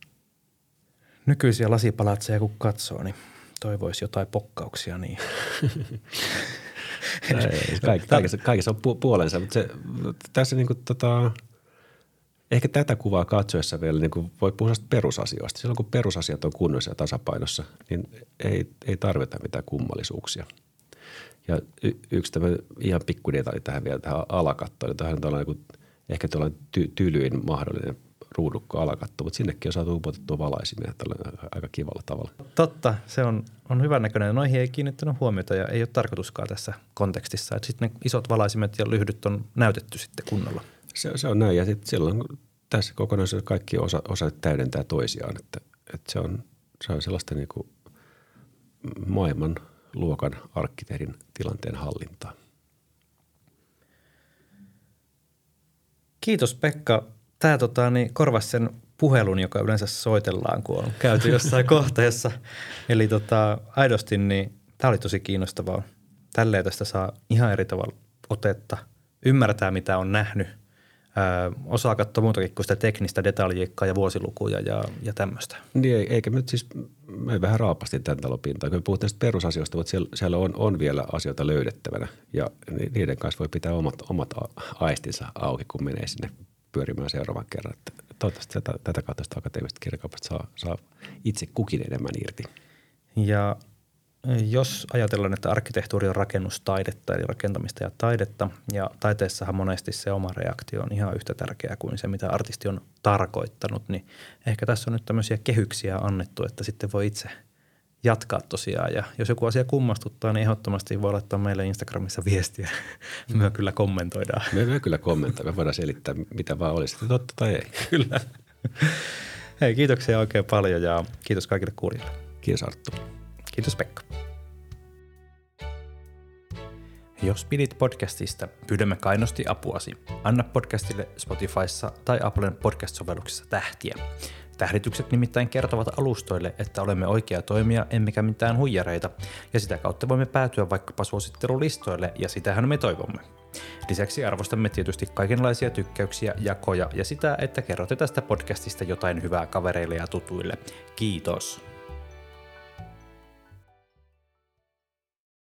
Nykyisiä lasipalatseja kun katsoo, niin toivoisi jotain pokkauksia niin. Kaik, kaikessa, kaikessa on pu- puolensa, mutta se, tässä niin kuin, tota, ehkä tätä kuvaa katsoessa vielä niin kuin voi puhua perusasioista. Silloin kun perusasiat on kunnossa ja tasapainossa, niin ei, ei tarvita mitään kummallisuuksia. Ja y- yksi tämmöinen ihan pikku detalji tähän vielä tähän alakattoon. Tähän on niin kuin, ehkä tällainen ty- tylyin mahdollinen ruudukko alakatto, mutta sinnekin on saatu upotettua valaisimia tällä aika kivalla tavalla. Totta, se on, on hyvän näköinen. Noihin ei kiinnittänyt huomiota ja ei ole tarkoituskaan tässä kontekstissa. Että sitten ne isot valaisimet ja lyhdyt on näytetty sitten kunnolla. Se, se on näin ja sitten silloin tässä kokonaisuudessa kaikki osa, osa täydentää toisiaan. Että, että se, on, se on sellaista niin kuin maailman luokan arkkitehdin tilanteen hallintaa. Kiitos Pekka tämä tota, niin korvasi sen puhelun, joka yleensä soitellaan, kun on käyty jossain kohteessa. Eli tota, aidosti niin tämä oli tosi kiinnostavaa. Tälleen tästä saa ihan eri tavalla otetta, ymmärtää mitä on nähnyt, öö, osaa katsoa muutakin kuin sitä teknistä detaljiikkaa ja vuosilukuja ja, ja tämmöistä. Niin, eikä nyt siis, me vähän raapasti tämän talon pintaan. Kun me puhutaan perusasioista, mutta siellä, siellä on, on vielä asioita löydettävänä ja niiden kanssa voi pitää omat, omat aistinsa auki, kun menee sinne pyörimään seuraavan kerran. Toivottavasti tätä, tätä kautta sitä akateemisesta kirjakaupasta saa, saa itse kukin enemmän irti. Ja jos ajatellaan, että arkkitehtuuri on rakennustaidetta, eli rakentamista ja taidetta, ja taiteessahan monesti se oma reaktio on ihan yhtä tärkeää kuin se, mitä artisti on tarkoittanut, niin ehkä tässä on nyt tämmöisiä kehyksiä annettu, että sitten voi itse – jatkaa tosiaan. Ja jos joku asia kummastuttaa, niin ehdottomasti voi laittaa meille Instagramissa viestiä. Me kyllä kommentoidaan. Me, me kyllä kommentoidaan. Me voidaan selittää, mitä vaan olisi, totta tai ei. Kyllä. Hei, kiitoksia oikein paljon ja kiitos kaikille kuulijoille. Kiitos Arttu. Kiitos Pekka. Jos pidit podcastista, pyydämme kainosti apuasi. Anna podcastille Spotifyssa tai Applen podcast-sovelluksessa tähtiä. Tähditykset nimittäin kertovat alustoille, että olemme oikea toimija emmekä mitään huijareita, ja sitä kautta voimme päätyä vaikkapa suosittelulistoille, ja sitähän me toivomme. Lisäksi arvostamme tietysti kaikenlaisia tykkäyksiä, jakoja ja sitä, että kerrotte tästä podcastista jotain hyvää kavereille ja tutuille. Kiitos!